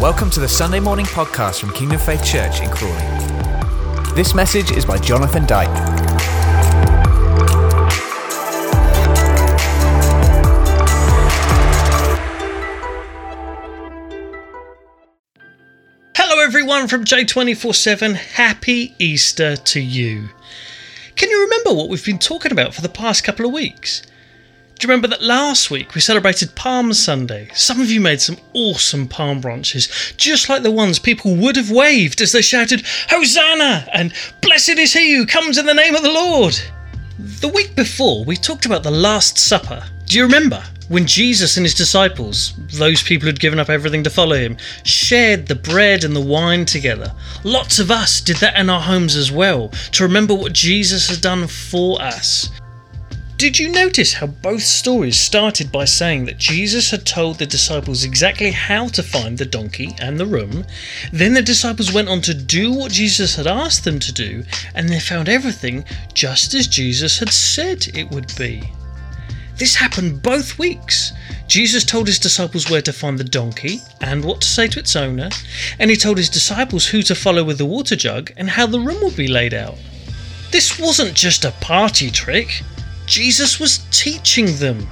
Welcome to the Sunday morning podcast from Kingdom Faith Church in Crawley. This message is by Jonathan Dyke. Hello, everyone from J247. Happy Easter to you. Can you remember what we've been talking about for the past couple of weeks? Do you remember that last week we celebrated Palm Sunday? Some of you made some awesome palm branches, just like the ones people would have waved as they shouted, Hosanna! and Blessed is he who comes in the name of the Lord! The week before, we talked about the Last Supper. Do you remember? When Jesus and his disciples, those people who'd given up everything to follow him, shared the bread and the wine together. Lots of us did that in our homes as well, to remember what Jesus has done for us. Did you notice how both stories started by saying that Jesus had told the disciples exactly how to find the donkey and the room? Then the disciples went on to do what Jesus had asked them to do, and they found everything just as Jesus had said it would be. This happened both weeks. Jesus told his disciples where to find the donkey and what to say to its owner, and he told his disciples who to follow with the water jug and how the room would be laid out. This wasn't just a party trick, Jesus was teaching them.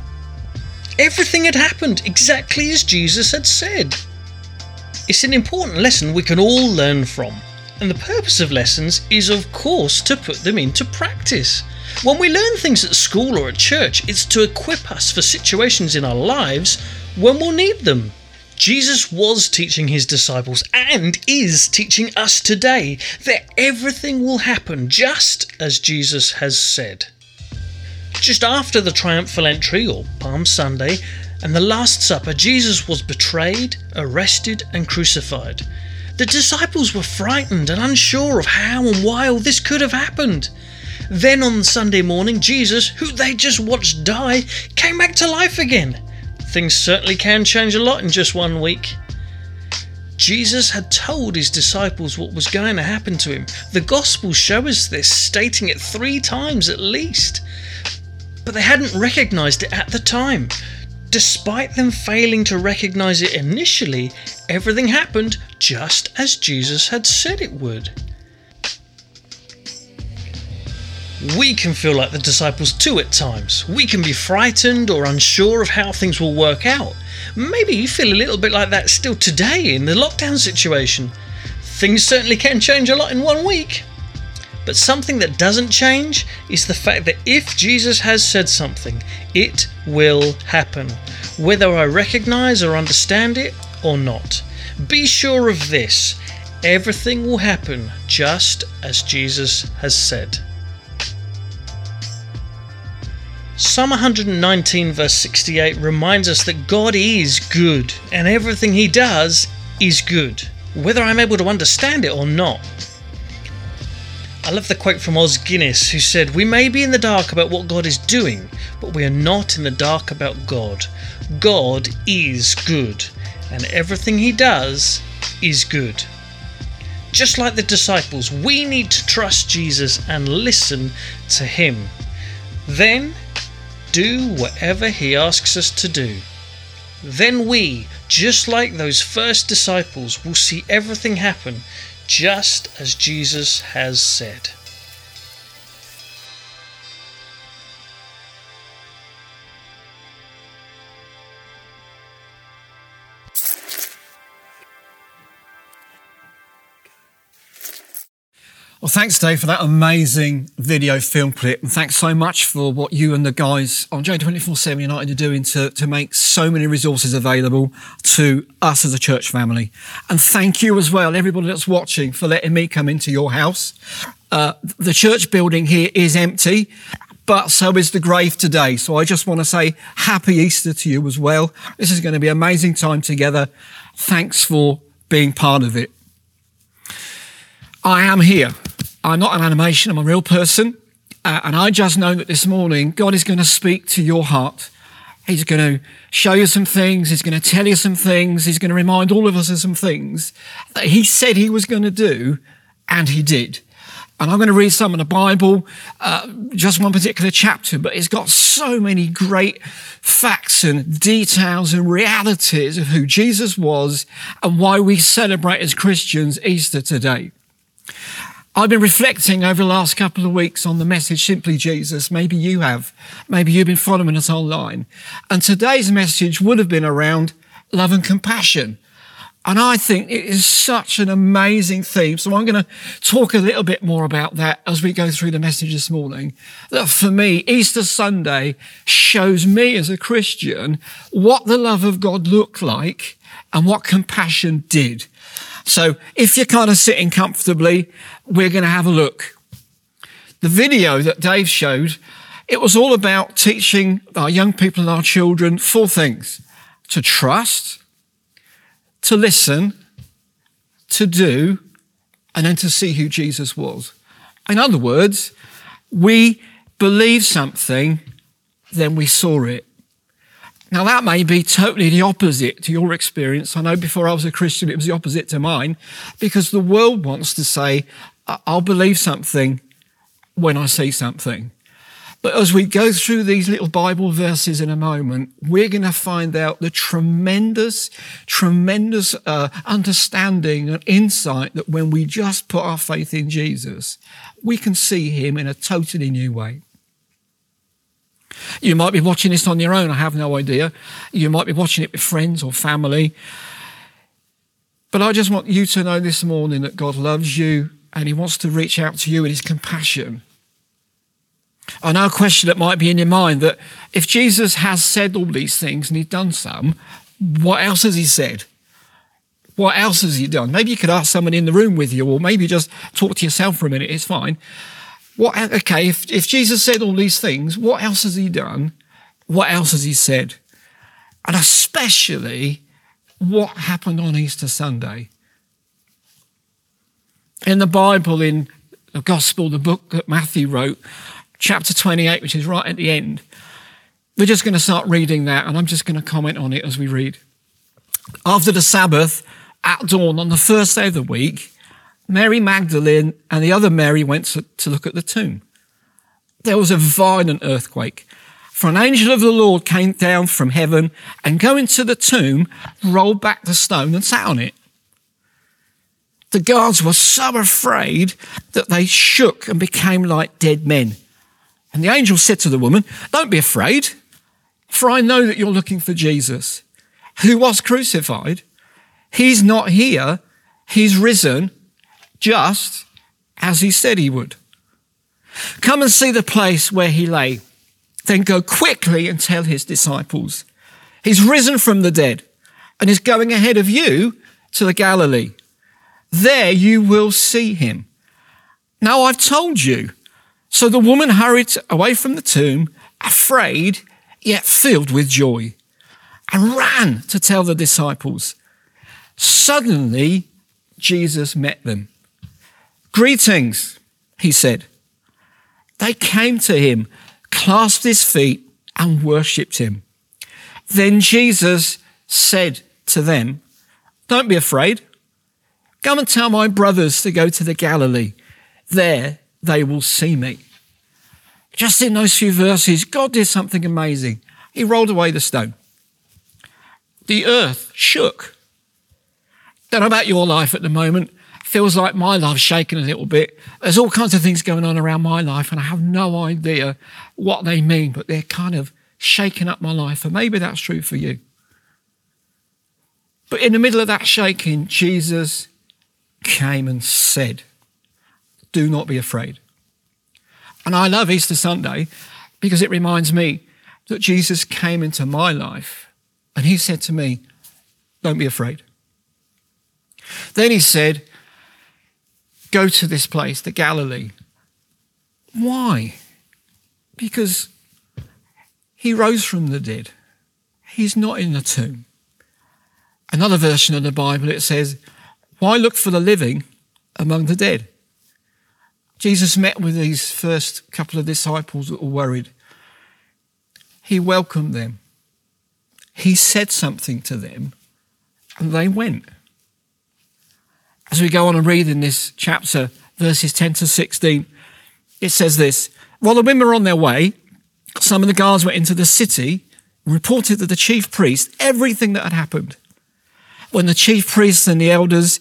Everything had happened exactly as Jesus had said. It's an important lesson we can all learn from, and the purpose of lessons is, of course, to put them into practice. When we learn things at school or at church, it's to equip us for situations in our lives when we'll need them. Jesus was teaching his disciples and is teaching us today that everything will happen just as Jesus has said. Just after the triumphal entry, or Palm Sunday, and the Last Supper, Jesus was betrayed, arrested, and crucified. The disciples were frightened and unsure of how and why all this could have happened. Then on Sunday morning, Jesus, who they just watched die, came back to life again. Things certainly can change a lot in just one week. Jesus had told his disciples what was going to happen to him. The Gospels show us this, stating it three times at least. But they hadn't recognized it at the time. Despite them failing to recognize it initially, everything happened just as Jesus had said it would. We can feel like the disciples too at times. We can be frightened or unsure of how things will work out. Maybe you feel a little bit like that still today in the lockdown situation. Things certainly can change a lot in one week. But something that doesn't change is the fact that if Jesus has said something, it will happen, whether I recognize or understand it or not. Be sure of this everything will happen just as Jesus has said. Psalm 119, verse 68, reminds us that God is good and everything He does is good, whether I'm able to understand it or not. I love the quote from Os Guinness, who said, We may be in the dark about what God is doing, but we are not in the dark about God. God is good, and everything He does is good. Just like the disciples, we need to trust Jesus and listen to Him. Then do whatever He asks us to do. Then we, just like those first disciples, will see everything happen just as Jesus has said. Well, thanks, Dave, for that amazing video film clip. And thanks so much for what you and the guys on J24 7 United are doing to, to make so many resources available to us as a church family. And thank you as well, everybody that's watching, for letting me come into your house. Uh, the church building here is empty, but so is the grave today. So I just want to say happy Easter to you as well. This is going to be an amazing time together. Thanks for being part of it. I am here. I'm not an animation, I'm a real person. Uh, and I just know that this morning God is going to speak to your heart. He's going to show you some things. He's going to tell you some things. He's going to remind all of us of some things that He said He was going to do, and He did. And I'm going to read some of the Bible, uh, just one particular chapter, but it's got so many great facts and details and realities of who Jesus was and why we celebrate as Christians Easter today. I've been reflecting over the last couple of weeks on the message Simply Jesus. Maybe you have. Maybe you've been following us online. And today's message would have been around love and compassion. And I think it is such an amazing theme. So I'm going to talk a little bit more about that as we go through the message this morning. That for me, Easter Sunday shows me as a Christian what the love of God looked like and what compassion did. So if you're kind of sitting comfortably, we're going to have a look. The video that Dave showed, it was all about teaching our young people and our children four things to trust, to listen, to do, and then to see who Jesus was. In other words, we believe something, then we saw it. Now, that may be totally the opposite to your experience. I know before I was a Christian, it was the opposite to mine, because the world wants to say, I'll believe something when I see something. But as we go through these little Bible verses in a moment, we're going to find out the tremendous, tremendous uh, understanding and insight that when we just put our faith in Jesus, we can see him in a totally new way. You might be watching this on your own, I have no idea. You might be watching it with friends or family. But I just want you to know this morning that God loves you and he wants to reach out to you in his compassion. I know a question that might be in your mind that if Jesus has said all these things and he's done some, what else has he said? What else has he done? Maybe you could ask someone in the room with you, or maybe just talk to yourself for a minute. It's fine. What, okay, if, if Jesus said all these things, what else has he done? What else has he said? And especially, what happened on Easter Sunday? In the Bible, in the Gospel, the book that Matthew wrote, chapter 28, which is right at the end, we're just going to start reading that, and I'm just going to comment on it as we read. After the Sabbath, at dawn on the first day of the week, Mary Magdalene and the other Mary went to, to look at the tomb. There was a violent earthquake. For an angel of the Lord came down from heaven and going to the tomb, rolled back the stone and sat on it. The guards were so afraid that they shook and became like dead men. And the angel said to the woman, Don't be afraid, for I know that you're looking for Jesus, who was crucified. He's not here, he's risen just as he said he would. Come and see the place where he lay. Then go quickly and tell his disciples. He's risen from the dead and is going ahead of you to the Galilee. There you will see him. Now I've told you. So the woman hurried away from the tomb, afraid, yet filled with joy, and ran to tell the disciples. Suddenly, Jesus met them. Greetings, he said. They came to him, clasped his feet, and worshipped him. Then Jesus said to them, Don't be afraid. Come and tell my brothers to go to the Galilee. There they will see me. Just in those few verses, God did something amazing. He rolled away the stone. The earth shook. Don't know about your life at the moment feels like my life's shaking a little bit. There's all kinds of things going on around my life, and I have no idea what they mean, but they're kind of shaking up my life. And maybe that's true for you. But in the middle of that shaking, Jesus came and said, Do not be afraid. And I love Easter Sunday because it reminds me that Jesus came into my life and he said to me, Don't be afraid. Then he said, go to this place, the Galilee. Why? Because he rose from the dead. He's not in the tomb. Another version of the Bible, it says, Why look for the living among the dead? Jesus met with these first couple of disciples that were worried. He welcomed them. He said something to them, and they went. As we go on and read in this chapter, verses 10 to 16. It says this While the women were on their way, some of the guards went into the city and reported to the chief priest everything that had happened. When the chief priests and the elders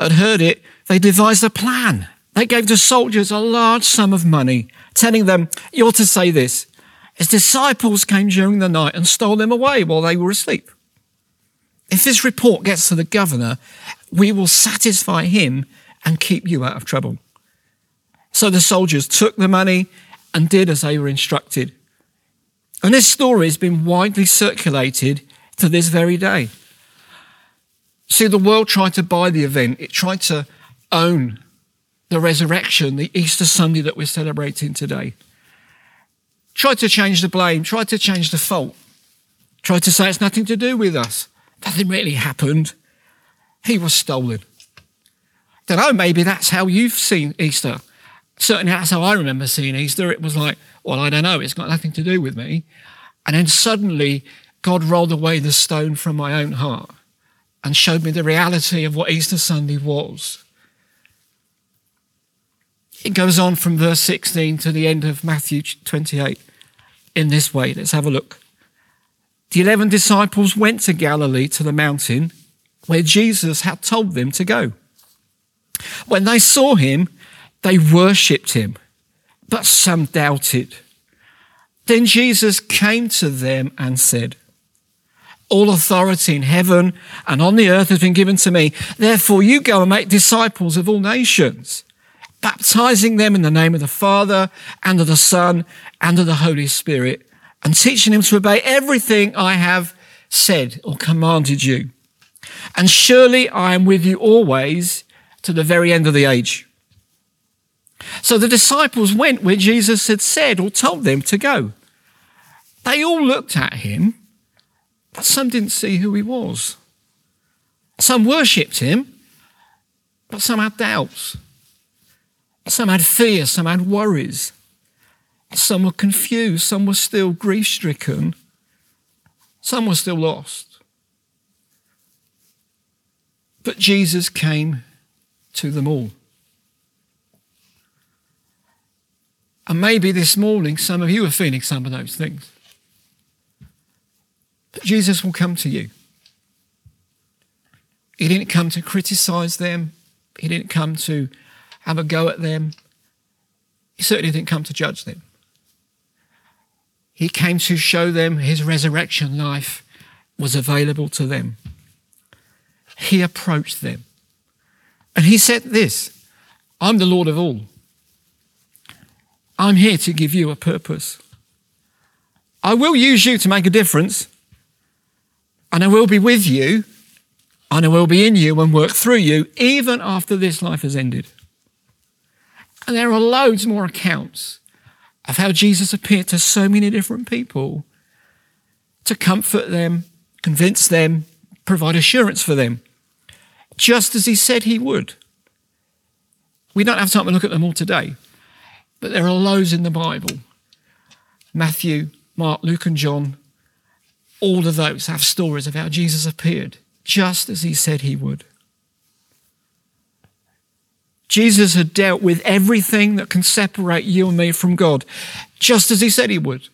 had heard it, they devised a plan. They gave the soldiers a large sum of money, telling them, You're to say this. His disciples came during the night and stole them away while they were asleep. If this report gets to the governor, we will satisfy him and keep you out of trouble. So the soldiers took the money and did as they were instructed. And this story has been widely circulated to this very day. See, the world tried to buy the event, it tried to own the resurrection, the Easter Sunday that we're celebrating today. Tried to change the blame, tried to change the fault, tried to say it's nothing to do with us. Nothing really happened. He was stolen. Don't know, maybe that's how you've seen Easter. Certainly that's how I remember seeing Easter. It was like, well, I don't know, it's got nothing to do with me. And then suddenly God rolled away the stone from my own heart and showed me the reality of what Easter Sunday was. It goes on from verse 16 to the end of Matthew 28 in this way. Let's have a look. The eleven disciples went to Galilee to the mountain where Jesus had told them to go. When they saw him, they worshipped him, but some doubted. Then Jesus came to them and said, All authority in heaven and on the earth has been given to me. Therefore, you go and make disciples of all nations baptizing them in the name of the Father and of the Son and of the Holy Spirit, and teaching them to obey everything I have said or commanded you. And surely I am with you always to the very end of the age. So the disciples went where Jesus had said or told them to go. They all looked at him, but some didn't see who he was. Some worshipped him, but some had doubts. Some had fear, some had worries. Some were confused, some were still grief stricken, some were still lost. But Jesus came to them all. And maybe this morning some of you are feeling some of those things. But Jesus will come to you. He didn't come to criticize them, He didn't come to have a go at them. He certainly didn't come to judge them. He came to show them his resurrection life was available to them. He approached them. And he said this I'm the Lord of all. I'm here to give you a purpose. I will use you to make a difference, and I will be with you, and I will be in you and work through you even after this life has ended. And there are loads more accounts of how Jesus appeared to so many different people to comfort them, convince them, provide assurance for them, just as he said he would. We don't have time to look at them all today, but there are loads in the Bible Matthew, Mark, Luke, and John. All of those have stories of how Jesus appeared just as he said he would. Jesus had dealt with everything that can separate you and me from God, just as he said he would.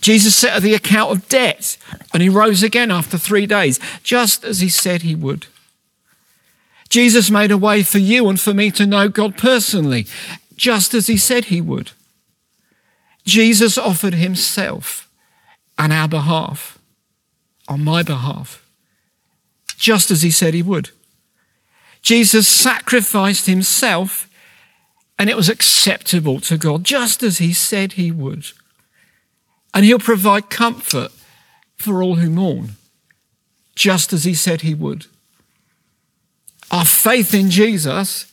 Jesus settled the account of debt and he rose again after three days, just as he said he would. Jesus made a way for you and for me to know God personally, just as he said he would. Jesus offered himself on our behalf, on my behalf, just as he said he would. Jesus sacrificed himself and it was acceptable to God, just as he said he would. And he'll provide comfort for all who mourn, just as he said he would. Our faith in Jesus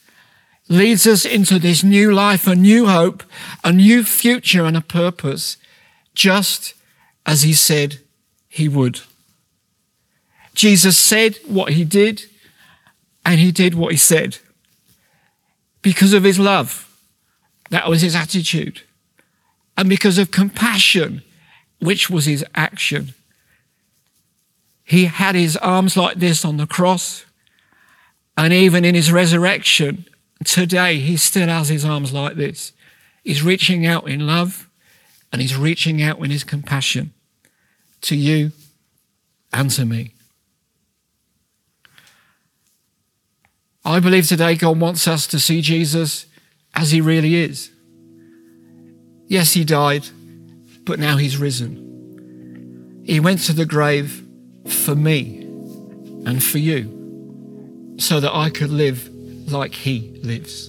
leads us into this new life, a new hope, a new future, and a purpose, just as he said he would. Jesus said what he did and he did what he said because of his love. That was his attitude. And because of compassion, which was his action. He had his arms like this on the cross. And even in his resurrection, Today, he still has his arms like this. He's reaching out in love and he's reaching out in his compassion to you and to me. I believe today God wants us to see Jesus as he really is. Yes, he died, but now he's risen. He went to the grave for me and for you so that I could live like he lives.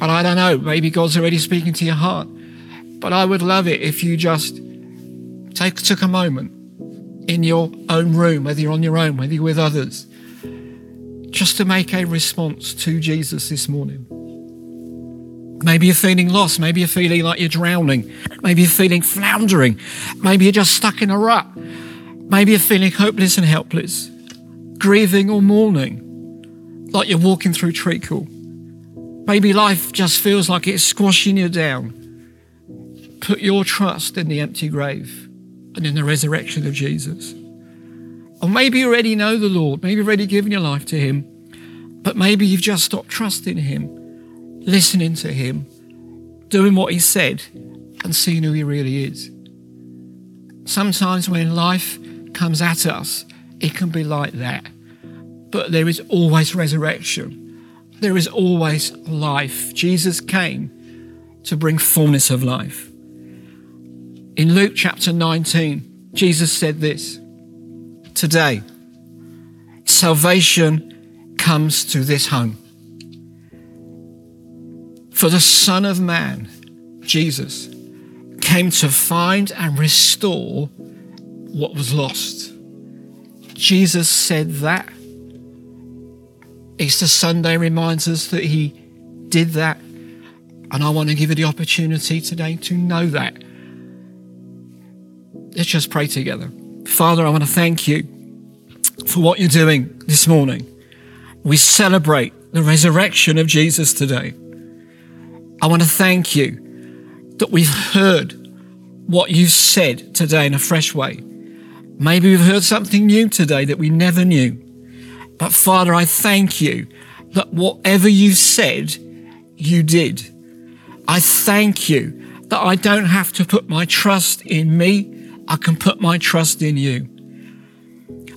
And I don't know, maybe God's already speaking to your heart, but I would love it if you just take, took a moment in your own room, whether you're on your own, whether you're with others, just to make a response to Jesus this morning. Maybe you're feeling lost. Maybe you're feeling like you're drowning. Maybe you're feeling floundering. Maybe you're just stuck in a rut. Maybe you're feeling hopeless and helpless, grieving or mourning, like you're walking through treacle. Maybe life just feels like it's squashing you down. Put your trust in the empty grave and in the resurrection of Jesus. Or maybe you already know the Lord, maybe you've already given your life to Him, but maybe you've just stopped trusting Him, listening to Him, doing what He said, and seeing who He really is. Sometimes when life comes at us, it can be like that. But there is always resurrection. There is always life. Jesus came to bring fullness of life. In Luke chapter 19, Jesus said this Today, salvation comes to this home. For the Son of Man, Jesus, came to find and restore what was lost. Jesus said that. Easter Sunday reminds us that he did that. And I want to give you the opportunity today to know that. Let's just pray together. Father, I want to thank you for what you're doing this morning. We celebrate the resurrection of Jesus today. I want to thank you that we've heard what you've said today in a fresh way. Maybe we've heard something new today that we never knew. But Father, I thank you that whatever you said, you did. I thank you that I don't have to put my trust in me I can put my trust in you.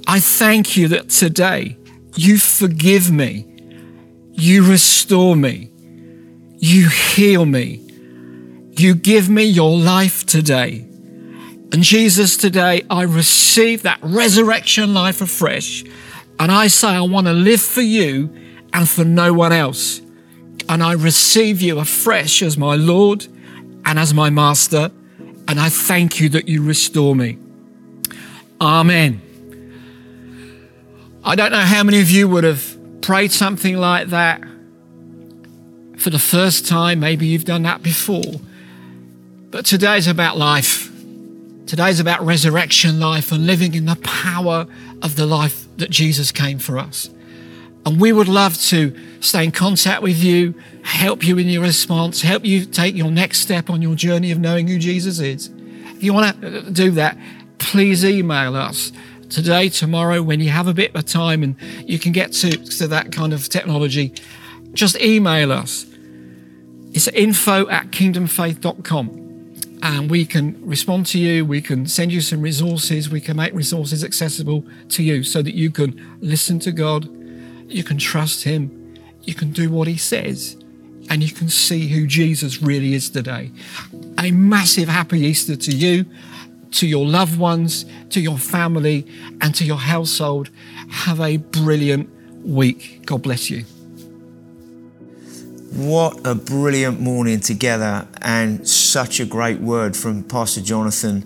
I thank you that today you forgive me, you restore me, you heal me, you give me your life today. And Jesus, today I receive that resurrection life afresh. And I say, I want to live for you and for no one else. And I receive you afresh as my Lord and as my Master and I thank you that you restore me. Amen. I don't know how many of you would have prayed something like that for the first time. Maybe you've done that before. But today's about life. Today's about resurrection life and living in the power of the life that Jesus came for us. And we would love to stay in contact with you, help you in your response, help you take your next step on your journey of knowing who Jesus is. If you want to uh, do that, please email us today, tomorrow, when you have a bit of time and you can get to, to that kind of technology. Just email us. It's info at kingdomfaith.com and we can respond to you. We can send you some resources. We can make resources accessible to you so that you can listen to God you can trust Him. You can do what He says. And you can see who Jesus really is today. A massive happy Easter to you, to your loved ones, to your family, and to your household. Have a brilliant week. God bless you. What a brilliant morning together, and such a great word from Pastor Jonathan.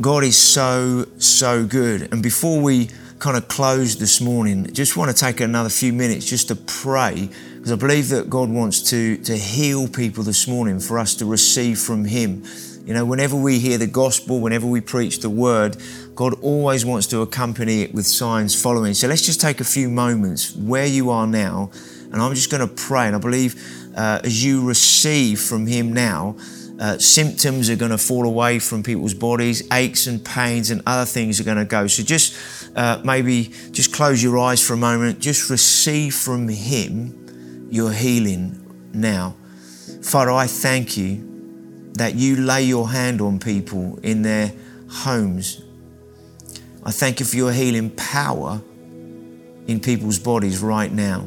God is so, so good. And before we kind of close this morning, just want to take another few minutes just to pray because I believe that God wants to, to heal people this morning for us to receive from Him. You know, whenever we hear the gospel, whenever we preach the word, God always wants to accompany it with signs following. So let's just take a few moments where you are now, and I'm just going to pray. And I believe uh, as you receive from Him now, uh, symptoms are going to fall away from people's bodies, aches and pains and other things are going to go. So just uh, maybe just close your eyes for a moment. Just receive from Him your healing now. Father, I thank you that you lay your hand on people in their homes. I thank you for your healing power in people's bodies right now.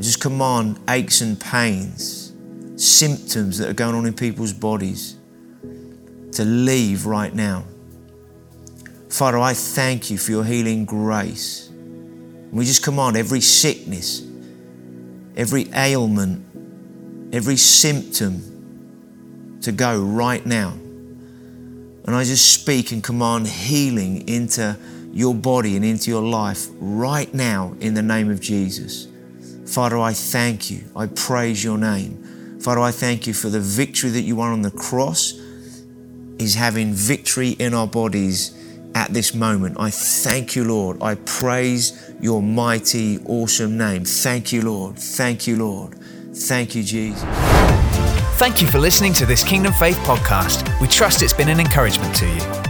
I just command aches and pains, symptoms that are going on in people's bodies to leave right now. Father, I thank you for your healing grace. We just command every sickness, every ailment, every symptom to go right now. And I just speak and command healing into your body and into your life right now in the name of Jesus. Father, I thank you. I praise your name. Father, I thank you for the victory that you won on the cross is having victory in our bodies at this moment. I thank you, Lord. I praise your mighty, awesome name. Thank you, Lord. Thank you, Lord. Thank you, Jesus. Thank you for listening to this Kingdom Faith podcast. We trust it's been an encouragement to you.